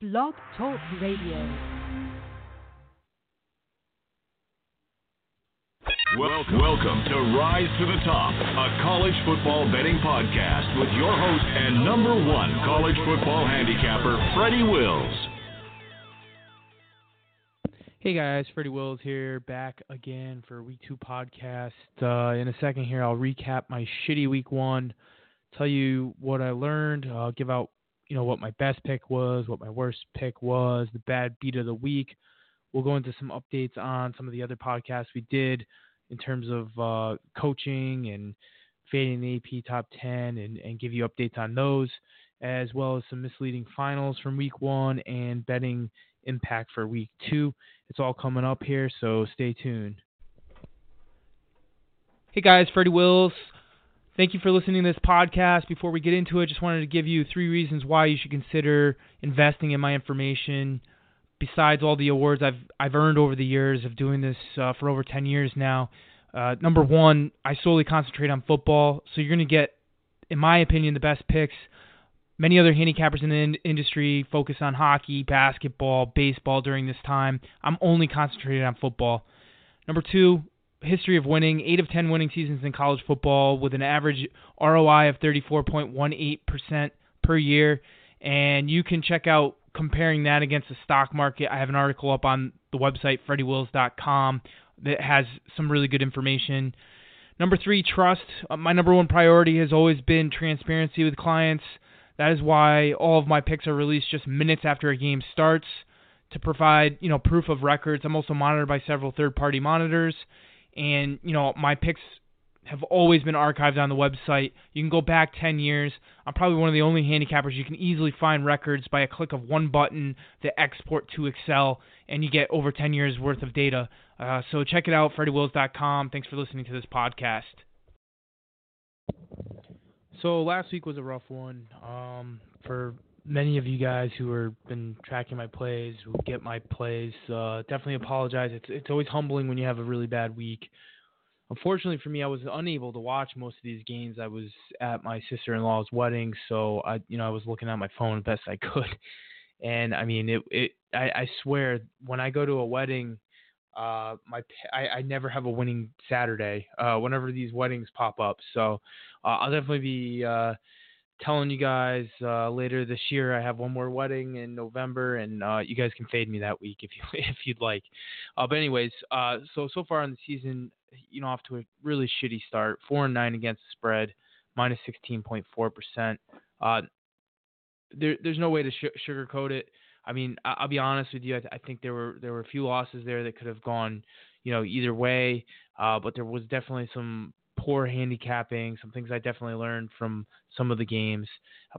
Blog Talk Radio. Welcome, welcome to Rise to the Top, a college football betting podcast with your host and number one college football handicapper, Freddy Wills. Hey guys, Freddy Wills here, back again for week two podcast. Uh, in a second here, I'll recap my shitty week one, tell you what I learned, I'll give out, you know, what my best pick was, what my worst pick was, the bad beat of the week. We'll go into some updates on some of the other podcasts we did in terms of uh, coaching and fading the AP top 10 and, and give you updates on those, as well as some misleading finals from week one and betting impact for week two. It's all coming up here, so stay tuned. Hey guys, Freddy Wills. Thank you for listening to this podcast. Before we get into it, just wanted to give you three reasons why you should consider investing in my information. Besides all the awards I've I've earned over the years of doing this uh, for over 10 years now, uh, number one, I solely concentrate on football, so you're going to get, in my opinion, the best picks Many other handicappers in the in- industry focus on hockey, basketball, baseball during this time. I'm only concentrated on football. Number two, history of winning, eight of 10 winning seasons in college football with an average ROI of 34.18% per year. And you can check out comparing that against the stock market. I have an article up on the website, freddywills.com, that has some really good information. Number three, trust. Uh, my number one priority has always been transparency with clients. That is why all of my picks are released just minutes after a game starts to provide, you know, proof of records. I'm also monitored by several third-party monitors, and you know, my picks have always been archived on the website. You can go back 10 years. I'm probably one of the only handicappers you can easily find records by a click of one button to export to Excel, and you get over 10 years worth of data. Uh, so check it out, freddywills.com. Thanks for listening to this podcast. So last week was a rough one um, for many of you guys who have been tracking my plays, who get my plays. Uh, definitely apologize. It's it's always humbling when you have a really bad week. Unfortunately for me, I was unable to watch most of these games. I was at my sister-in-law's wedding, so I you know I was looking at my phone best I could. And I mean it it I, I swear when I go to a wedding uh, my I, I never have a winning Saturday. Uh, whenever these weddings pop up, so uh, I'll definitely be uh, telling you guys uh, later this year. I have one more wedding in November, and uh, you guys can fade me that week if you if you'd like. Uh, but anyways, uh, so so far in the season, you know, off to a really shitty start. Four and nine against the spread, minus sixteen point four percent. Uh, there, there's no way to sh- sugarcoat it. I mean, I- will be honest with you. I, th- I, think there were there were a few losses there that could have gone, you know, either way. Uh, but there was definitely some poor handicapping, some things I definitely learned from some of the games.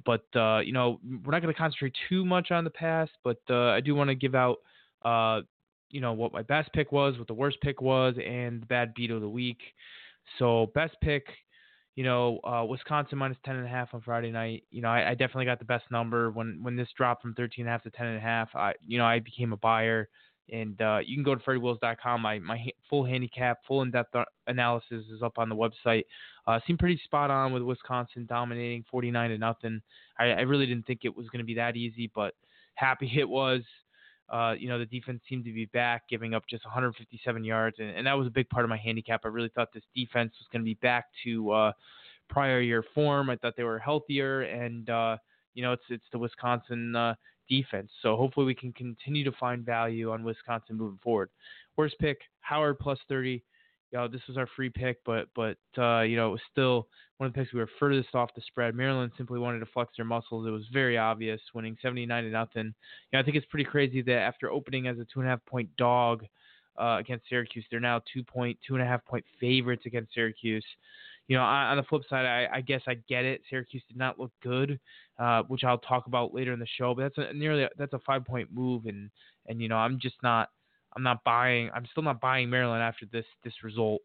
But uh, you know, we're not going to concentrate too much on the past. But uh, I do want to give out, uh, you know, what my best pick was, what the worst pick was, and the bad beat of the week. So best pick you know, uh, Wisconsin minus ten and a half on Friday night. You know, I, I, definitely got the best number when when this dropped from thirteen and a half to ten and a half. I, you know, I became a buyer, and uh, you can go to FreddyWills.com. My my full handicap, full in depth uh, analysis is up on the website. Uh, seemed pretty spot on with Wisconsin dominating forty nine to nothing. I, I really didn't think it was going to be that easy, but happy it was. Uh, you know, the defense seemed to be back, giving up just 157 yards, and, and that was a big part of my handicap. I really thought this defense was going to be back to uh, prior year form. I thought they were healthier, and uh, you know, it's it's the Wisconsin uh, defense. So hopefully we can continue to find value on Wisconsin moving forward. Worst pick, Howard plus 30 you know, this was our free pick, but but uh, you know, it was still one of the picks we were furthest off the spread. Maryland simply wanted to flex their muscles. It was very obvious, winning 79 to nothing. You know, I think it's pretty crazy that after opening as a two and a half point dog uh, against Syracuse, they're now two point two and a half point favorites against Syracuse. You know, on the flip side, I, I guess I get it. Syracuse did not look good, uh, which I'll talk about later in the show. But that's a, nearly that's a five point move, and and you know, I'm just not I'm not buying. I'm still not buying Maryland after this this result.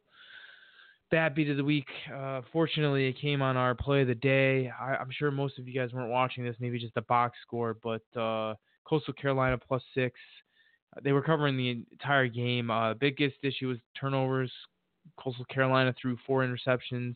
Bad beat of the week. Uh, fortunately, it came on our play of the day. I, am sure most of you guys weren't watching this. Maybe just a box score, but uh, Coastal Carolina plus six. They were covering the entire game. Uh, biggest issue was turnovers. Coastal Carolina threw four interceptions.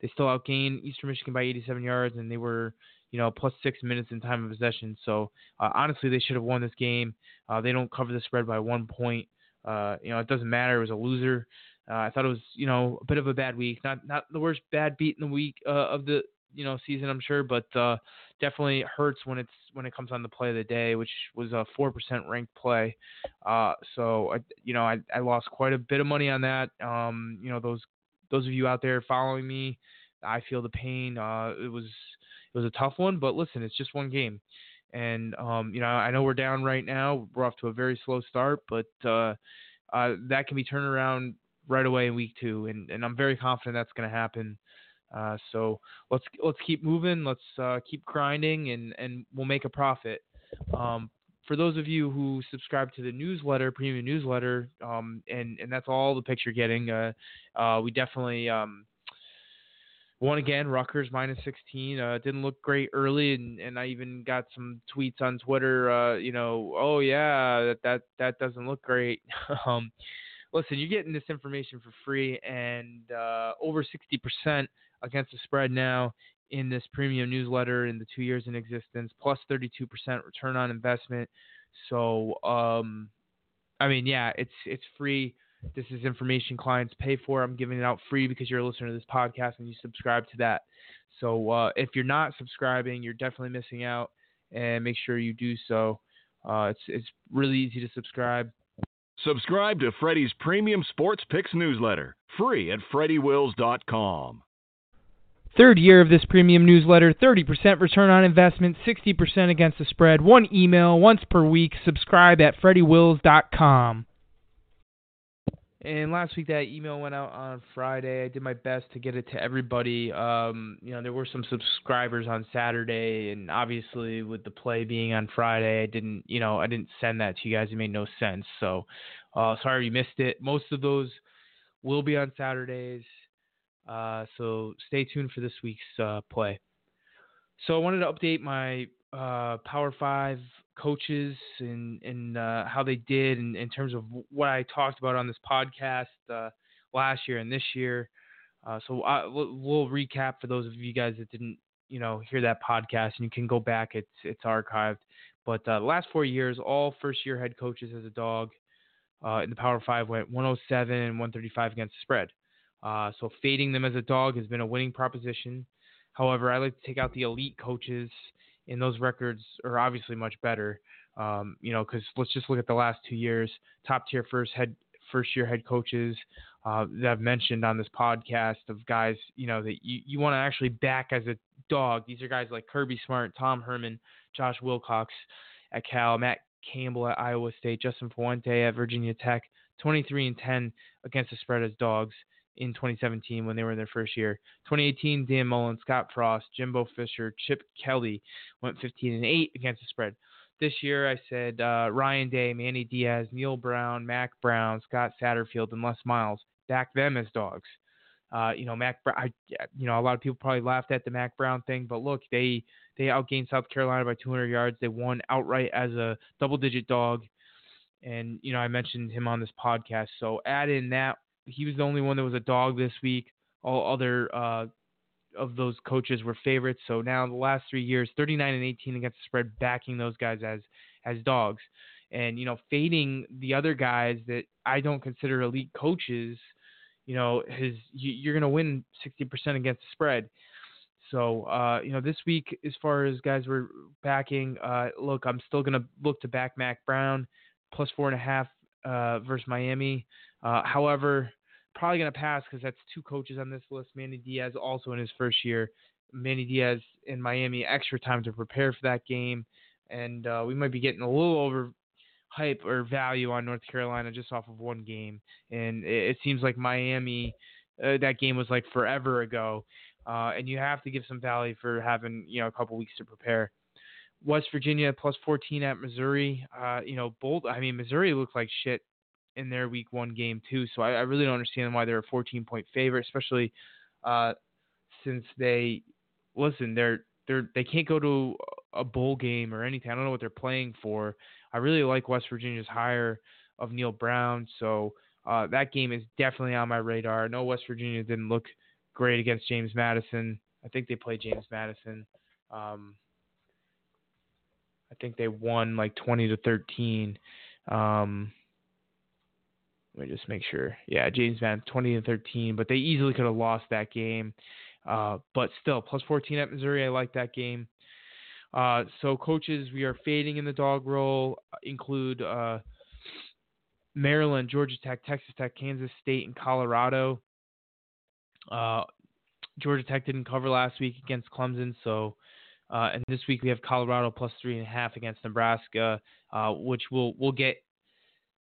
They still outgained Eastern Michigan by 87 yards, and they were, you know, plus six minutes in time of possession. So uh, honestly, they should have won this game. Uh, they don't cover the spread by one point. Uh, you know, it doesn't matter. It was a loser. Uh, I thought it was, you know, a bit of a bad week. Not not the worst bad beat in the week uh, of the you know season, I'm sure, but uh, definitely hurts when it's when it comes on the play of the day, which was a four percent ranked play. Uh, so I, you know, I, I lost quite a bit of money on that. Um, you know, those those of you out there following me, I feel the pain. Uh, it was it was a tough one, but listen, it's just one game. And um, you know, I know we're down right now. We're off to a very slow start, but uh, uh, that can be turned around right away in week two, and, and I'm very confident that's going to happen. Uh, so let's let's keep moving. Let's uh, keep grinding, and and we'll make a profit. Um, for those of you who subscribe to the newsletter, premium newsletter, um, and and that's all the picture getting. Uh, uh, we definitely um, won again. Rutgers minus 16. Uh, didn't look great early, and, and I even got some tweets on Twitter. Uh, you know, oh yeah, that that that doesn't look great. um, listen, you're getting this information for free, and over 60% against the spread now in this premium newsletter in the two years in existence, plus 32% return on investment. So, um, I mean, yeah, it's it's free. This is information clients pay for. I'm giving it out free because you're a listener to this podcast and you subscribe to that. So uh, if you're not subscribing, you're definitely missing out, and make sure you do so. Uh, it's it's really easy to subscribe. Subscribe to Freddy's premium sports picks newsletter, free at FreddyWills.com. Third year of this premium newsletter, 30% return on investment, 60% against the spread, one email once per week. Subscribe at FreddyWills.com. And last week that email went out on Friday. I did my best to get it to everybody. Um, you know, there were some subscribers on Saturday, and obviously with the play being on Friday, I didn't, you know, I didn't send that to you guys. It made no sense. So, uh, sorry you missed it. Most of those will be on Saturdays. Uh, so stay tuned for this week's uh, play. So I wanted to update my uh, Power Five coaches and and uh, how they did in, in terms of what I talked about on this podcast uh, last year and this year. Uh, so I, we'll, we'll, recap for those of you guys that didn't you know hear that podcast, and you can go back. It's it's archived. But uh, last four years, all first year head coaches as a dog uh, in the Power Five went 107 and 135 against the spread. Uh, so fading them as a dog has been a winning proposition. However, I like to take out the elite coaches and those records are obviously much better. Um, you know, because let's just look at the last two years, top tier first head first year head coaches uh, that I've mentioned on this podcast of guys, you know, that you, you want to actually back as a dog. These are guys like Kirby Smart, Tom Herman, Josh Wilcox at Cal, Matt Campbell at Iowa State, Justin Fuente at Virginia Tech, 23 and 10 against the spread as dogs in 2017 when they were in their first year. 2018, Dan Mullen, Scott Frost, Jimbo Fisher, Chip Kelly went 15 and 8 against the spread. This year, I said uh, Ryan Day, Manny Diaz, Neal Brown, Mack Brown, Scott Satterfield, and Les Miles. Back them as dogs. Uh, you know, Mack, I, you know, a lot of people probably laughed at the Mack Brown thing, but look, they they outgained South Carolina by 200 yards. They won outright as a double-digit dog, and you know, I mentioned him on this podcast. So add in that he was the only one that was a dog this week. All other uh, of those coaches were favorites. So now the last three years, 39 and 18 against the spread, backing those guys as as dogs, and you know fading the other guys that I don't consider elite coaches. You know, his you're going to win 60% against the spread. So, uh, you know, this week, as far as guys were backing, uh, look, I'm still going to look to back Mack Brown plus four and a half uh, versus Miami. Uh, however, probably going to pass because that's two coaches on this list. Manny Diaz also in his first year. Manny Diaz in Miami, extra time to prepare for that game. And uh, we might be getting a little over hype or value on North Carolina just off of one game. And it, it seems like Miami, uh, that game was like forever ago. Uh, and you have to give some value for having, you know, a couple weeks to prepare. West Virginia plus 14 at Missouri. Uh, you know, bold. I mean, Missouri looked like shit in their week one game too. So I, I really don't understand why they're a 14 point favorite, especially uh, since they listen they're they're they can't go to a bowl game or anything. I don't know what they're playing for. I really like West Virginia's hire of Neal Brown, so uh, that game is definitely on my radar. I know West Virginia didn't look great against James Madison. I think they played James Madison. Um, I think they won like 20 to 13. Um, let me just make sure. Yeah, James Van 20 and 13, but they easily could have lost that game. Uh, but still, plus 14 at Missouri. I like that game. Uh, so coaches, we are fading in the dog role. Include uh, Maryland, Georgia Tech, Texas Tech, Kansas State, and Colorado. Uh, Georgia Tech didn't cover last week against Clemson, so uh, and this week we have Colorado plus three and a half against Nebraska, uh, which we'll we'll get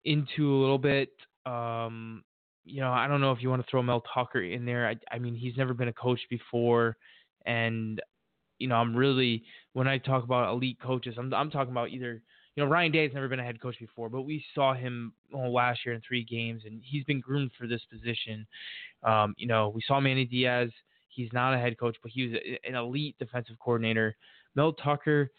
into a little bit. Um, you know, I don't know if you want to throw Mel Tucker in there. I, I mean, he's never been a coach before, and you know, I'm really when I talk about elite coaches, I'm I'm talking about either you know Ryan Day has never been a head coach before, but we saw him well, last year in three games, and he's been groomed for this position. Um, you know, we saw Manny Diaz. He's not a head coach, but he was an elite defensive coordinator. Mel Tucker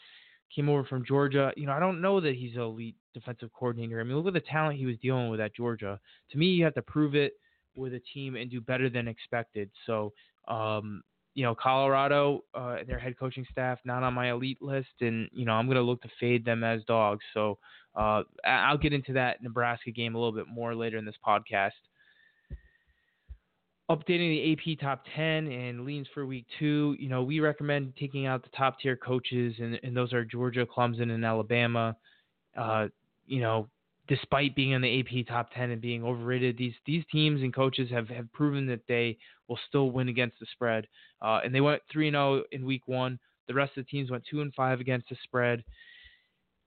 came over from Georgia. You know, I don't know that he's an elite defensive coordinator. I mean, look at the talent he was dealing with at Georgia. To me, you have to prove it with a team and do better than expected. So, um, you know, Colorado uh, their head coaching staff not on my elite list, and you know, I'm going to look to fade them as dogs. So, uh, I'll get into that Nebraska game a little bit more later in this podcast updating the AP top 10 and leans for week two, you know, we recommend taking out the top tier coaches, and, and those are Georgia, Clemson, and Alabama. Uh, you know, despite being in the AP top 10 and being overrated, these these teams and coaches have, have proven that they will still win against the spread. Uh, and they went 3 0 in week one. The rest of the teams went 2 and 5 against the spread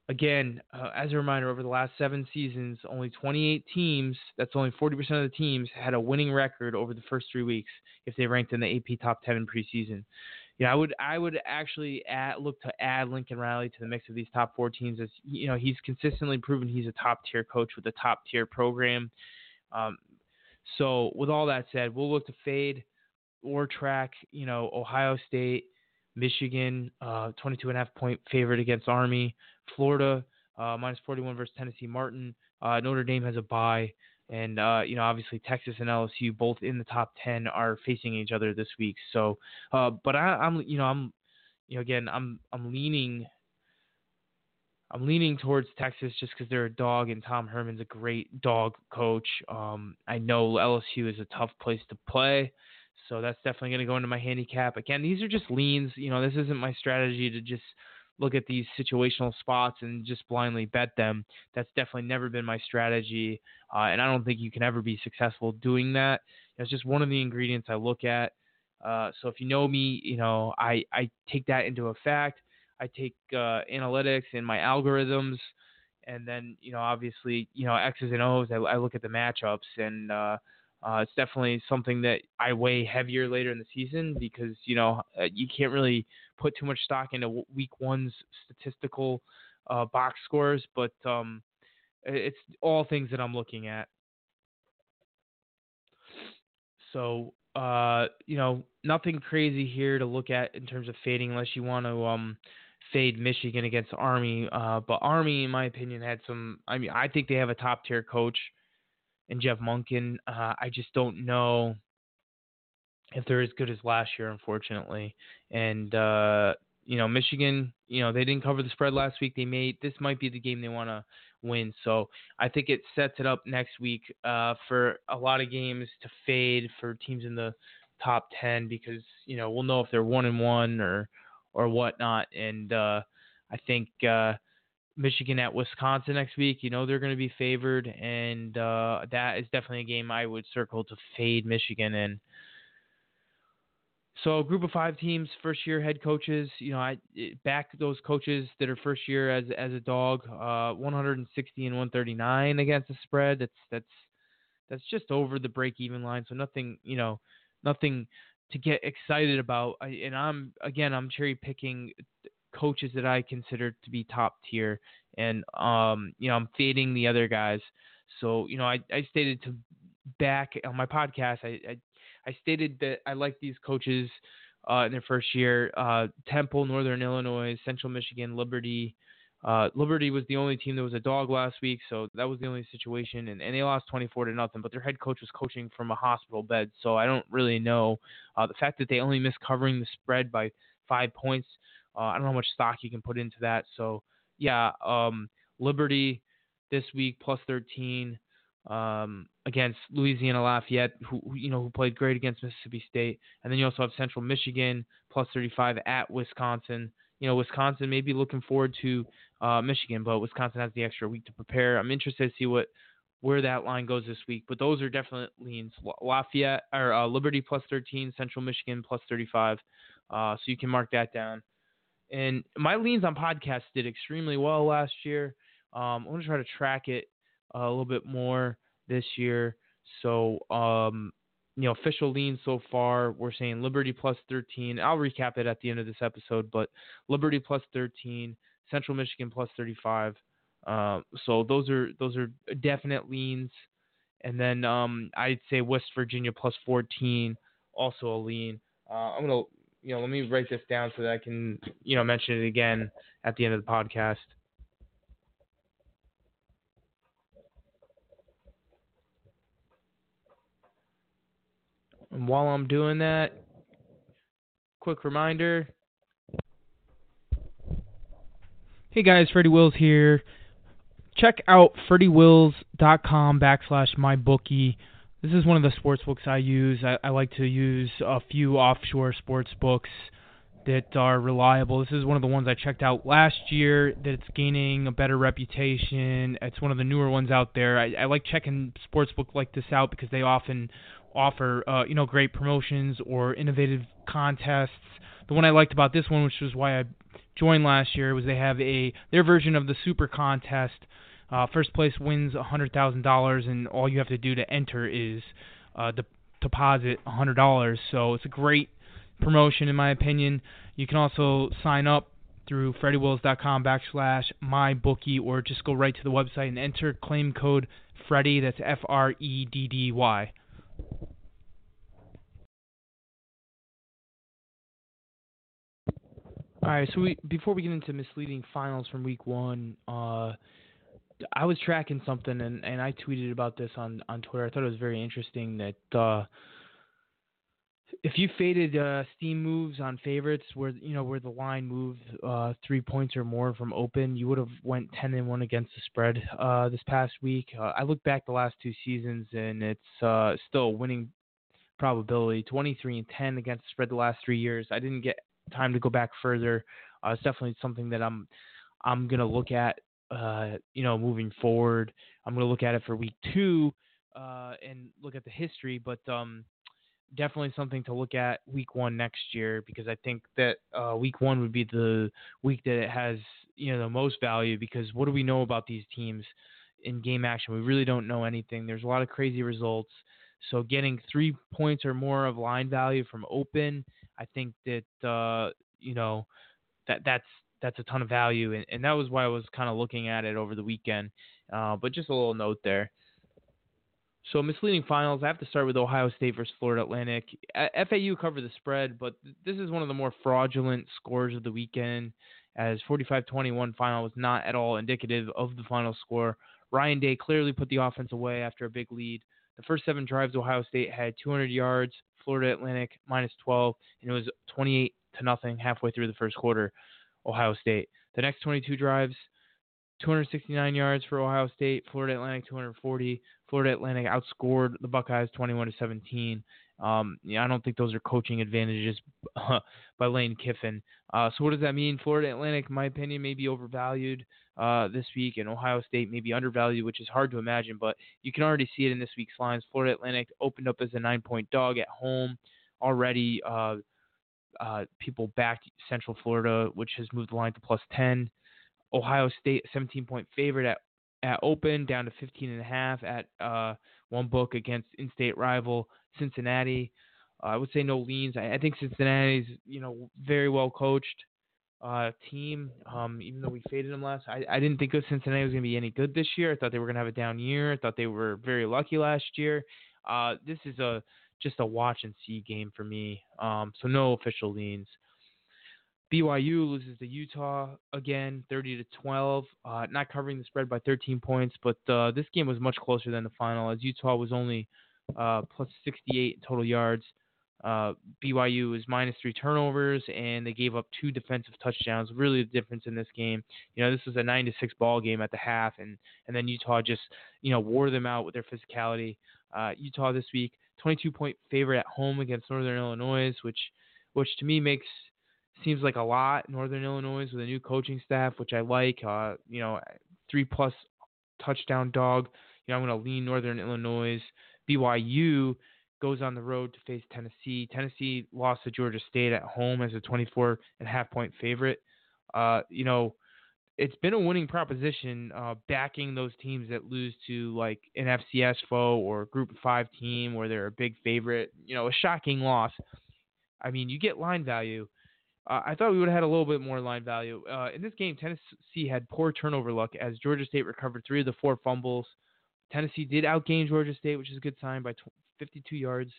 again, uh, as a reminder, over the last seven seasons, only 28 teams, that's only 40% of the teams, had a winning record over the first three weeks if they ranked in the AP top 10 in preseason. Yeah, I would I would actually add, look to add Lincoln Riley to the mix of these top four teams as you know he's consistently proven he's a top tier coach with a top tier program. Um, so with all that said, we'll look to fade or track you know Ohio State, Michigan, uh, 22 and a half point favorite against Army. Florida uh, minus 41 versus Tennessee Martin. Uh, Notre Dame has a bye, and uh, you know obviously Texas and LSU both in the top 10 are facing each other this week. So, uh, but I, am you know I'm you know again I'm I'm leaning. I'm leaning towards Texas just because they're a dog and Tom Herman's a great dog coach. Um, I know LSU is a tough place to play, so that's definitely going to go into my handicap. Again, these are just leans. You know, this isn't my strategy to just look at these situational spots and just blindly bet them. That's definitely never been my strategy, uh, and I don't think you can ever be successful doing that. It's just one of the ingredients I look at. Uh, so if you know me, you know I I take that into effect. I take uh, analytics and my algorithms, and then you know obviously you know X's and O's. I, I look at the matchups and. Uh, it's definitely something that I weigh heavier later in the season because you know uh, you can't really put too much stock into week one's statistical uh, box scores, but um, it's all things that I'm looking at. So uh, you know nothing crazy here to look at in terms of fading unless you want to um, fade Michigan against Army. Uh, but Army, in my opinion, had some. I mean, I think they have a top tier coach and Jeff Monken. Uh, I just don't know if they're as good as last year, unfortunately. And uh, you know, Michigan, you know, they didn't cover the spread last week. They made this might be the game they want to win. So I think it sets it up next week uh, for a lot of games to fade for teams in the top ten because you know we'll know if they're one and one or or whatnot. And uh, I think uh, Michigan at Wisconsin next week. You know they're going to be favored, and uh, that is definitely a game I would circle to fade Michigan in. So, group of five teams, first year head coaches. You know, I back those coaches that are first year as as a dog. Uh, 160 and 139 against the spread. That's that's that's just over the break even line. So nothing, you know, nothing to get excited about. I, and I'm again, I'm cherry picking coaches that I consider to be top tier, and um, you know, I'm fading the other guys. So you know, I, I stated to back on my podcast, I, I, I stated that I like these coaches uh, in their first year. Uh, Temple, Northern Illinois, Central Michigan, Liberty. Uh, Liberty was the only team that was a dog last week, so that was the only situation, and, and they lost 24 to nothing. But their head coach was coaching from a hospital bed, so I don't really know. Uh, the fact that they only missed covering the spread by five points uh, I don't know how much stock you can put into that. So, yeah, um, Liberty this week plus 13 um, against Louisiana Lafayette, who you know who played great against Mississippi State, and then you also have Central Michigan plus 35 at Wisconsin. You know, Wisconsin may be looking forward to uh, Michigan, but Wisconsin has the extra week to prepare. I'm interested to see what where that line goes this week, but those are definite leans. Lafayette or uh, Liberty plus 13, Central Michigan plus 35. Uh, so you can mark that down. And my leans on podcasts did extremely well last year. Um, I'm gonna try to track it a little bit more this year. So, um, you know, official leans so far, we're saying Liberty plus 13. I'll recap it at the end of this episode, but Liberty plus 13, Central Michigan plus 35. Uh, so those are those are definite leans. And then um, I'd say West Virginia plus 14, also a lean. Uh, I'm gonna, you know, let me write this down so that I can, you know, mention it again at the end of the podcast. And while I'm doing that, quick reminder. Hey guys, Freddy Wills here. Check out freddywills.com backslash mybookie. This is one of the sports books I use. I, I like to use a few offshore sports books that are reliable. This is one of the ones I checked out last year that it's gaining a better reputation. It's one of the newer ones out there. I, I like checking sports book like this out because they often offer uh, you know great promotions or innovative contests. The one I liked about this one, which was why I joined last year, was they have a their version of the super contest. Uh, first place wins hundred thousand dollars, and all you have to do to enter is uh, de- deposit hundred dollars. So it's a great promotion in my opinion. You can also sign up through freddywills.com backslash mybookie or just go right to the website and enter claim code Freddy. That's F R E D D Y. All right, so we, before we get into misleading finals from week one, uh, I was tracking something and, and I tweeted about this on, on Twitter. I thought it was very interesting that uh, if you faded uh, steam moves on favorites where you know where the line moved uh, three points or more from open, you would have went ten and one against the spread uh, this past week. Uh, I look back the last two seasons and it's uh, still a winning probability, twenty three and ten against the spread the last three years. I didn't get time to go back further. Uh, it's definitely something that I'm I'm gonna look at. Uh, you know, moving forward, I'm gonna look at it for week two uh, and look at the history. But um, definitely something to look at week one next year because I think that uh, week one would be the week that it has you know the most value because what do we know about these teams in game action? We really don't know anything. There's a lot of crazy results. So getting three points or more of line value from open I think that uh, you know that that's that's a ton of value, and, and that was why I was kind of looking at it over the weekend. Uh, but just a little note there. So misleading finals. I have to start with Ohio State versus Florida Atlantic. FAU covered the spread, but this is one of the more fraudulent scores of the weekend. As 45-21 final was not at all indicative of the final score. Ryan Day clearly put the offense away after a big lead. The first seven drives, Ohio State had 200 yards, Florida Atlantic minus 12, and it was 28 to nothing halfway through the first quarter. Ohio State. The next 22 drives, 269 yards for Ohio State. Florida Atlantic 240. Florida Atlantic outscored the Buckeyes 21 to 17. Um, yeah, I don't think those are coaching advantages by Lane Kiffin. Uh, so what does that mean? Florida Atlantic, in my opinion, may be overvalued uh, this week, and Ohio State may be undervalued, which is hard to imagine, but you can already see it in this week's lines. Florida Atlantic opened up as a nine-point dog at home already. Uh, uh, people backed Central Florida, which has moved the line to plus 10. Ohio State, 17-point favorite at at open, down to 15 and a half at uh, one book against in-state rival Cincinnati. Uh, I would say no leans. I, I think Cincinnati's you know very well coached uh, team. Um, even though we faded them last, I, I didn't think Cincinnati was going to be any good this year. I thought they were going to have a down year. I thought they were very lucky last year. Uh, this is a just a watch and see game for me. Um, so no official leans. BYU loses to Utah again, 30 to 12. Uh, not covering the spread by 13 points, but uh, this game was much closer than the final, as Utah was only uh, plus 68 total yards Uh, BYU was minus three turnovers and they gave up two defensive touchdowns. Really, the difference in this game. You know, this was a nine to six ball game at the half, and and then Utah just you know wore them out with their physicality. Uh, Utah this week, 22 point favorite at home against Northern Illinois, which which to me makes seems like a lot. Northern Illinois with a new coaching staff, which I like. Uh, you know, three plus touchdown dog. You know, I'm going to lean Northern Illinois. BYU goes on the road to face Tennessee. Tennessee lost to Georgia State at home as a 24 and a half point favorite. Uh, you know, it's been a winning proposition uh, backing those teams that lose to like an FCS foe or Group Five team where they're a big favorite. You know, a shocking loss. I mean, you get line value. Uh, I thought we would have had a little bit more line value. Uh, in this game, Tennessee had poor turnover luck as Georgia State recovered three of the four fumbles. Tennessee did outgain Georgia State, which is a good sign, by 52 yards,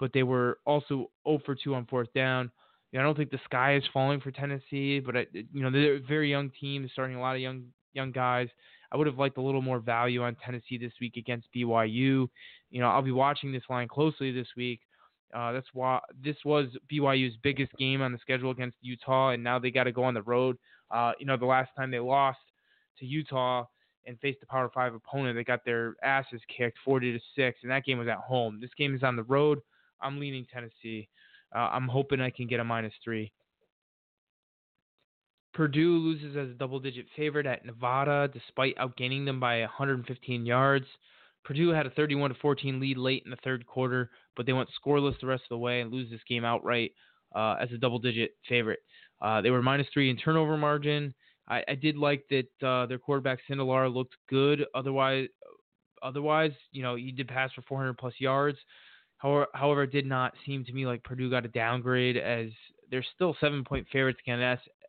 but they were also 0 for 2 on fourth down. I don't think the sky is falling for Tennessee, but I, you know they're a very young team, starting a lot of young young guys. I would have liked a little more value on Tennessee this week against BYU. You know, I'll be watching this line closely this week. Uh, that's why this was BYU's biggest game on the schedule against Utah, and now they got to go on the road. Uh, you know, the last time they lost to Utah, and faced a Power Five opponent. They got their asses kicked, 40 to six, and that game was at home. This game is on the road. I'm leaning Tennessee. Uh, I'm hoping I can get a minus three. Purdue loses as a double-digit favorite at Nevada, despite outgaining them by 115 yards. Purdue had a 31 14 lead late in the third quarter, but they went scoreless the rest of the way and lose this game outright uh, as a double-digit favorite. Uh, they were minus three in turnover margin. I, I did like that uh, their quarterback Sindelar looked good. Otherwise, otherwise, you know, he did pass for 400 plus yards. However, however, it did not seem to me like Purdue got a downgrade as they're still seven point favorites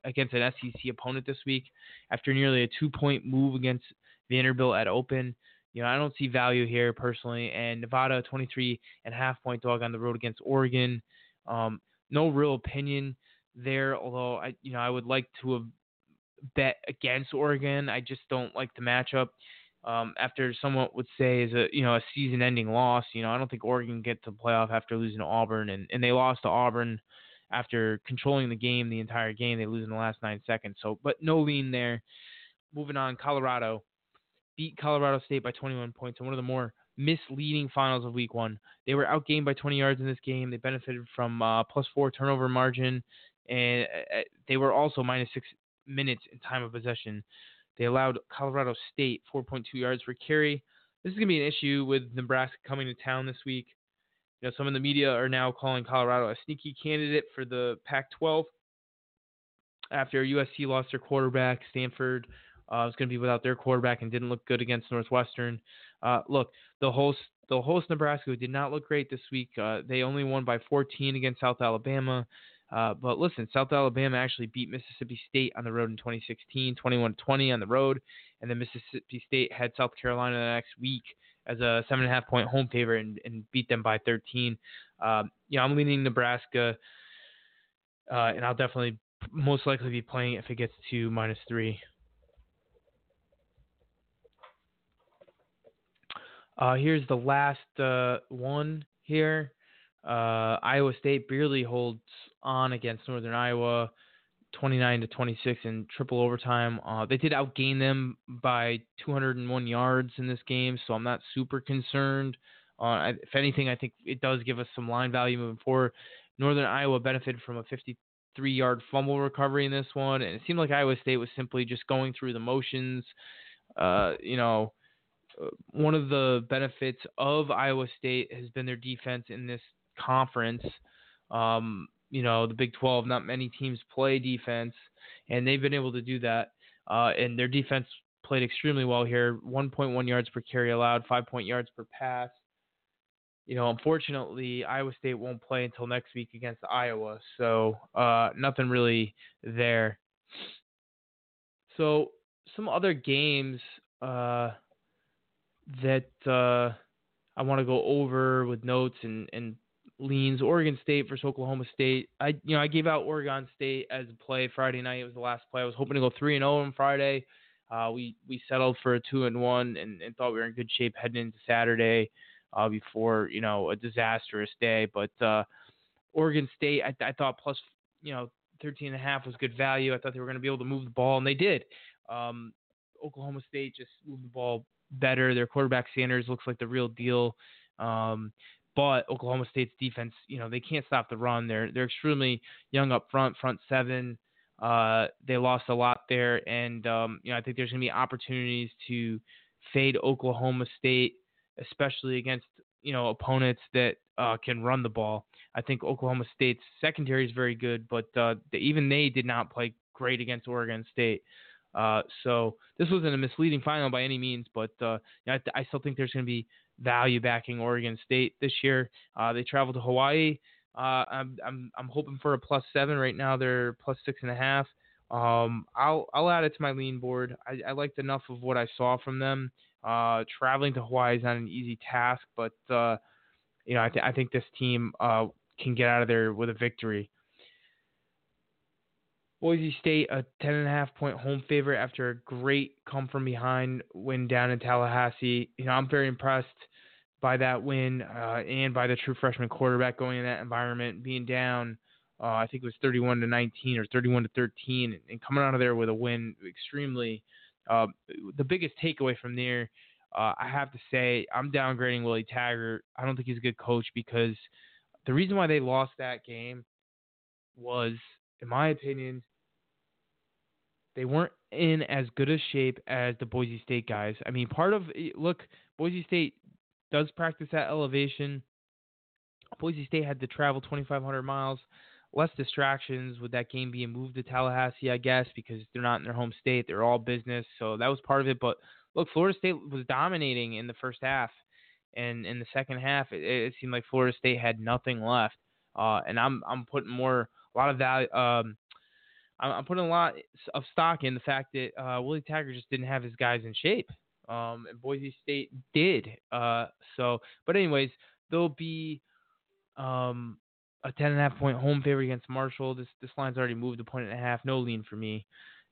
against an SEC opponent this week after nearly a two point move against Vanderbilt at Open. You know, I don't see value here personally. And Nevada, 23 and a half point dog on the road against Oregon. Um, no real opinion there, although I, you know, I would like to have bet against Oregon. I just don't like the matchup. Um, after someone would say is a you know a season-ending loss, you know I don't think Oregon gets to playoff after losing to Auburn, and, and they lost to Auburn after controlling the game the entire game. They lose in the last nine seconds. So, but no lean there. Moving on, Colorado beat Colorado State by 21 points in one of the more misleading finals of Week One. They were outgained by 20 yards in this game. They benefited from uh, plus four turnover margin, and uh, they were also minus six minutes in time of possession. They allowed Colorado State 4.2 yards per carry. This is going to be an issue with Nebraska coming to town this week. You know, some in the media are now calling Colorado a sneaky candidate for the Pac-12 after USC lost their quarterback. Stanford uh, was going to be without their quarterback and didn't look good against Northwestern. Uh, look, the host, the host Nebraska did not look great this week. Uh, they only won by 14 against South Alabama. Uh, but listen, South Alabama actually beat Mississippi State on the road in 2016, 21-20 on the road, and then Mississippi State had South Carolina the next week as a seven and a half point home favorite and, and beat them by 13. Um, you know, I'm leaning Nebraska, uh, and I'll definitely most likely be playing if it gets to minus three. Uh, here's the last uh, one here. Uh, Iowa State barely holds on against Northern Iowa, 29 to 26 in triple overtime. Uh, they did outgain them by 201 yards in this game, so I'm not super concerned. Uh, if anything, I think it does give us some line value moving forward. Northern Iowa benefited from a 53 yard fumble recovery in this one, and it seemed like Iowa State was simply just going through the motions. Uh, you know, uh, one of the benefits of Iowa State has been their defense in this conference. Um, you know, the Big 12, not many teams play defense, and they've been able to do that. Uh, and their defense played extremely well here 1.1 yards per carry allowed, 5 point yards per pass. You know, unfortunately, Iowa State won't play until next week against Iowa, so uh, nothing really there. So, some other games uh, that uh, I want to go over with notes and, and leans Oregon State versus Oklahoma State. I you know I gave out Oregon State as a play Friday night. It was the last play. I was hoping to go three and zero oh on Friday. Uh, we we settled for a two and one and, and thought we were in good shape heading into Saturday uh, before you know a disastrous day. But uh, Oregon State, I, I thought plus you know 13 and a half was good value. I thought they were going to be able to move the ball, and they did. Um, Oklahoma State just moved the ball better. Their quarterback Sanders looks like the real deal. Um, but Oklahoma State's defense, you know, they can't stop the run. They're they're extremely young up front, front seven. Uh, they lost a lot there, and um, you know, I think there's going to be opportunities to fade Oklahoma State, especially against you know opponents that uh, can run the ball. I think Oklahoma State's secondary is very good, but uh, even they did not play great against Oregon State. Uh, so this wasn't a misleading final by any means, but uh, I, I, still think there's going to be value backing Oregon State this year. Uh, they traveled to Hawaii. Uh, I'm, I'm I'm hoping for a plus seven right now. They're plus six and a half. Um, I'll I'll add it to my lean board. I, I liked enough of what I saw from them. Uh, traveling to Hawaii is not an easy task, but uh, you know I, th- I think this team can get out of there with a victory. Boise State, a 10.5 point home favorite after a great come from behind win down in Tallahassee. You know, I'm very impressed by that win uh, and by the true freshman quarterback going in that environment, being down, uh, I think it was 31 to 19 or 31 to 13, and coming out of there with a win extremely. Uh, the biggest takeaway from there, uh, I have to say, I'm downgrading Willie Taggart. I don't think he's a good coach because the reason why they lost that game was, in my opinion, they weren't in as good a shape as the Boise State guys. I mean, part of look, Boise State does practice at elevation. Boise State had to travel 2,500 miles, less distractions with that game being moved to Tallahassee, I guess, because they're not in their home state. They're all business, so that was part of it. But look, Florida State was dominating in the first half, and in the second half, it, it seemed like Florida State had nothing left. Uh, and I'm I'm putting more a lot of value. Um, I'm, putting a lot of stock in the fact that uh, Willie Taggart just didn't have his guys in shape. Um, and Boise State did. Uh, so, but anyways, there'll be um, a ten and a half point home favorite against Marshall. This this line's already moved a point and a half. No lean for me.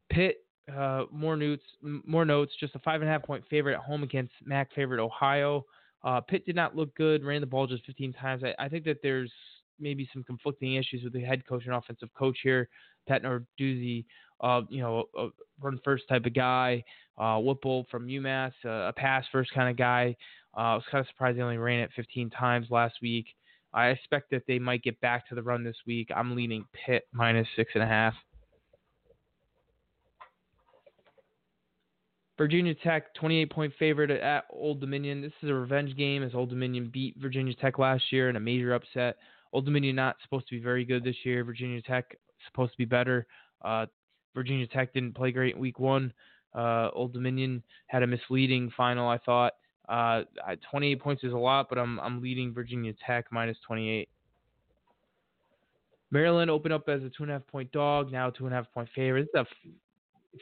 Pitt, uh, more notes, more notes. Just a five and a half point favorite at home against MAC favorite Ohio. Uh, Pitt did not look good. Ran the ball just 15 times. I, I think that there's maybe some conflicting issues with the head coach and offensive coach here. Pat Narduzzi, uh, you know, a run first type of guy. Uh, Whipple from UMass, uh, a pass first kind of guy. Uh, I was kind of surprised they only ran it 15 times last week. I expect that they might get back to the run this week. I'm leaning Pitt minus six and a half. Virginia Tech, 28 point favorite at Old Dominion. This is a revenge game as Old Dominion beat Virginia Tech last year in a major upset. Old Dominion not supposed to be very good this year. Virginia Tech supposed to be better. Uh, Virginia Tech didn't play great in week one. Uh, Old Dominion had a misleading final, I thought. Uh, 28 points is a lot, but I'm I'm leading Virginia Tech minus 28. Maryland opened up as a two and a half point dog, now two and a half point favorite. It's a f-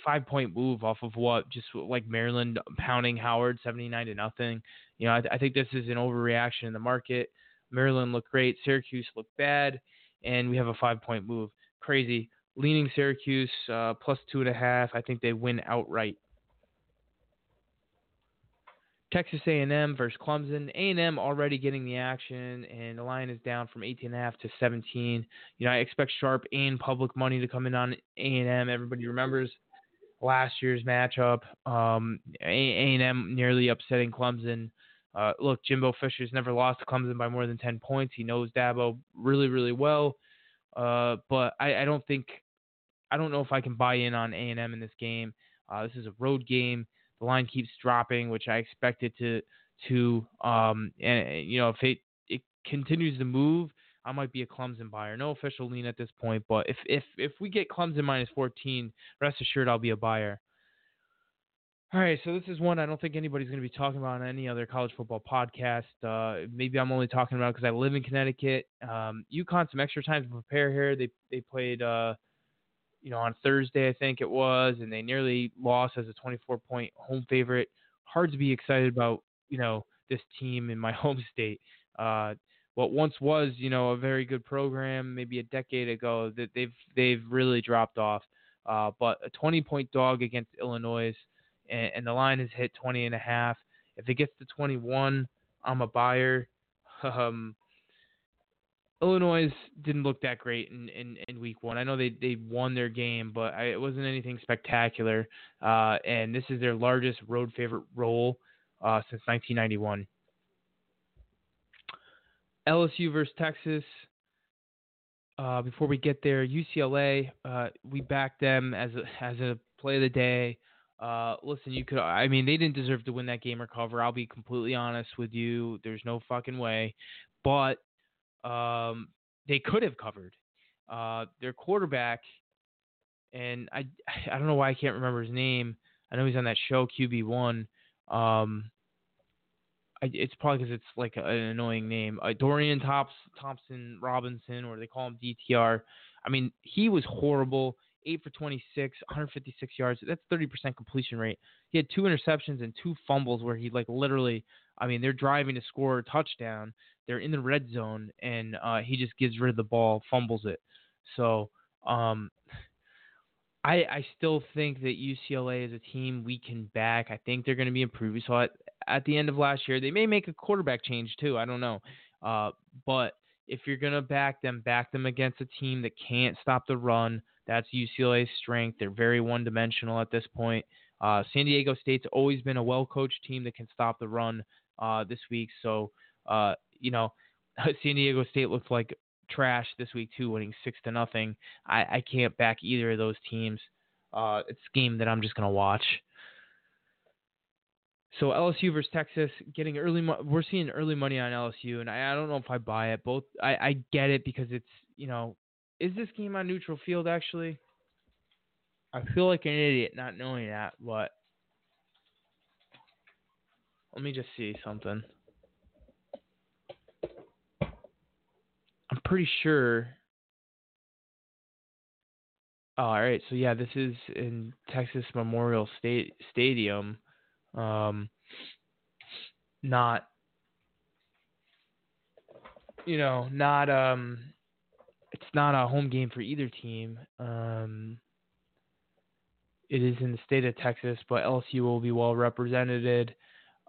five point move off of what just like Maryland pounding Howard 79 to nothing. You know, I, I think this is an overreaction in the market. Maryland looked great, Syracuse looked bad, and we have a five point move crazy. Leaning Syracuse uh, plus two and a half. I think they win outright. Texas A&M versus Clemson. A&M already getting the action, and the line is down from 18 and a half to 17. You know, I expect sharp and public money to come in on A&M. Everybody remembers last year's matchup. Um, A&M nearly upsetting Clemson. Uh, look, Jimbo Fisher's never lost to Clemson by more than 10 points. He knows Dabo really, really well. Uh, but I, I, don't think I don't know if I can buy in on A and M in this game. Uh, this is a road game. The line keeps dropping, which I expect it to to um, and you know if it it continues to move, I might be a Clemson buyer. No official lean at this point, but if if if we get Clemson minus 14, rest assured I'll be a buyer. All right, so this is one I don't think anybody's going to be talking about on any other college football podcast. Uh, maybe I'm only talking about because I live in Connecticut. Um, UConn some extra time to prepare here. They they played, uh, you know, on Thursday I think it was, and they nearly lost as a 24 point home favorite. Hard to be excited about, you know, this team in my home state. Uh, what once was, you know, a very good program, maybe a decade ago, that they've they've really dropped off. Uh, but a 20 point dog against Illinois and, and the line has hit 20 and a half. If it gets to 21, I'm a buyer. Um, Illinois didn't look that great in, in, in week one. I know they, they won their game, but I, it wasn't anything spectacular. Uh, and this is their largest road favorite role uh, since 1991. LSU versus Texas. Uh, before we get there, UCLA, uh, we backed them as a, as a play of the day. Uh, listen, you could. I mean, they didn't deserve to win that game or cover. I'll be completely honest with you. There's no fucking way. But um, they could have covered. Uh, their quarterback, and I, I don't know why I can't remember his name. I know he's on that show QB one. Um, I, it's probably because it's like an annoying name. Uh, Dorian Tops, Thompson Robinson, or they call him DTR. I mean, he was horrible. 8 for 26, 156 yards. That's 30% completion rate. He had two interceptions and two fumbles where he like literally, I mean, they're driving to score a touchdown. They're in the red zone and uh, he just gives rid of the ball, fumbles it. So, um, I, I still think that UCLA is a team we can back. I think they're going to be improved. It at the end of last year. They may make a quarterback change too. I don't know. Uh, but if you're going to back them, back them against a team that can't stop the run, that's UCLA's strength. They're very one dimensional at this point. Uh, San Diego State's always been a well coached team that can stop the run uh, this week. So, uh, you know, San Diego State looked like trash this week too, winning six to nothing. I, I can't back either of those teams. Uh, it's a game that I'm just gonna watch. So LSU versus Texas, getting early. Mo- we're seeing early money on LSU, and I, I don't know if I buy it. Both, I, I get it because it's you know is this game on neutral field actually? I feel like an idiot not knowing that, but let me just see something. I'm pretty sure. Oh, all right, so yeah, this is in Texas Memorial State Stadium. Um, not, you know, not um, it's not a home game for either team. Um, it is in the state of Texas, but LSU will be well represented.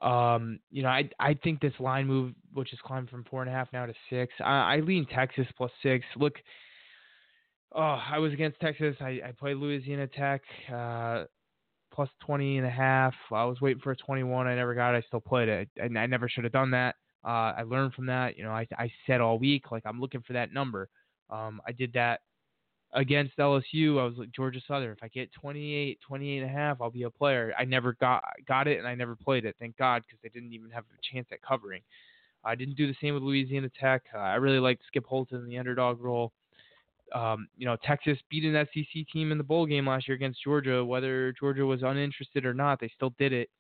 Um, you know, I I think this line move, which has climbed from four and a half now to six, I, I lean Texas plus six. Look, oh, I was against Texas. I, I played Louisiana Tech uh, plus 20 and a half. I was waiting for a 21. I never got it. I still played it. I, I never should have done that. Uh, I learned from that. You know, I I said all week like I'm looking for that number. Um, I did that against LSU. I was like Georgia Southern. If I get 28, 28 and a half, I'll be a player. I never got got it, and I never played it. Thank God, because they didn't even have a chance at covering. I didn't do the same with Louisiana Tech. Uh, I really liked Skip Holtz in the underdog role. Um, you know, Texas beat an SEC team in the bowl game last year against Georgia. Whether Georgia was uninterested or not, they still did it.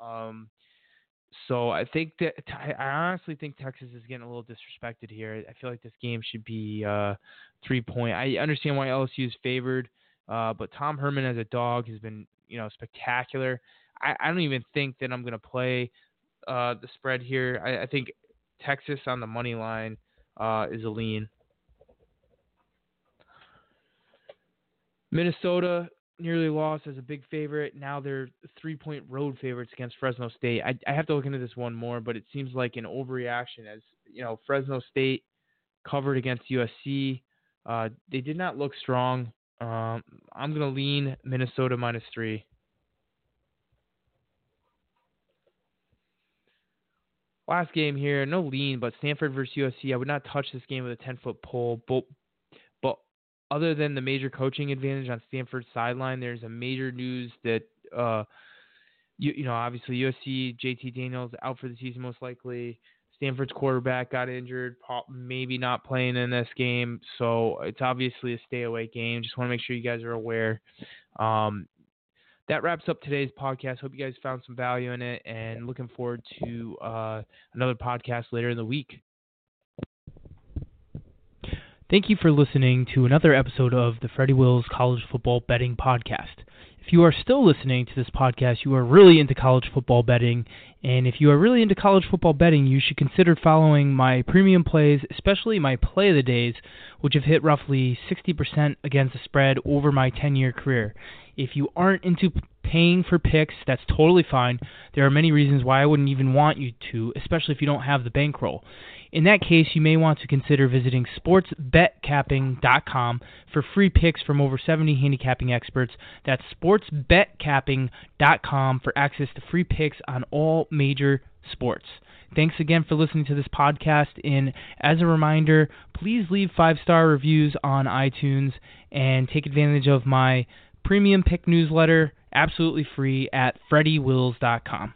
Um, so I think that I honestly think Texas is getting a little disrespected here. I feel like this game should be uh, three point. I understand why LSU is favored, uh, but Tom Herman as a dog has been you know spectacular. I, I don't even think that I'm to play uh, the spread here. I, I, think Texas on the money line uh, is a lean. Minnesota nearly lost as a big favorite. Now they're three point road favorites against Fresno State. I, I have to look into this one more, but it seems like an overreaction as you know Fresno State covered against USC. Uh, they did not look strong. Um, I'm gonna lean Minnesota minus three. Last game here, no lean, but Stanford versus USC. I would not touch this game with a 10 foot pole. Both other than the major coaching advantage on Stanford's sideline, there's a major news that uh, you you know obviously USC JT Daniels out for the season most likely. Stanford's quarterback got injured, maybe not playing in this game, so it's obviously a stay away game. Just want to make sure you guys are aware. Um, that wraps up today's podcast. Hope you guys found some value in it, and looking forward to uh, another podcast later in the week. Thank you for listening to another episode of the Freddy Wills College Football Betting Podcast. If you are still listening to this podcast, you are really into college football betting. And if you are really into college football betting, you should consider following my premium plays, especially my play of the days, which have hit roughly 60% against the spread over my 10 year career. If you aren't into paying for picks, that's totally fine. There are many reasons why I wouldn't even want you to, especially if you don't have the bankroll. In that case, you may want to consider visiting sportsbetcapping.com for free picks from over 70 handicapping experts. That's sportsbetcapping.com for access to free picks on all major sports. Thanks again for listening to this podcast. And as a reminder, please leave five star reviews on iTunes and take advantage of my premium pick newsletter absolutely free at freddywills.com.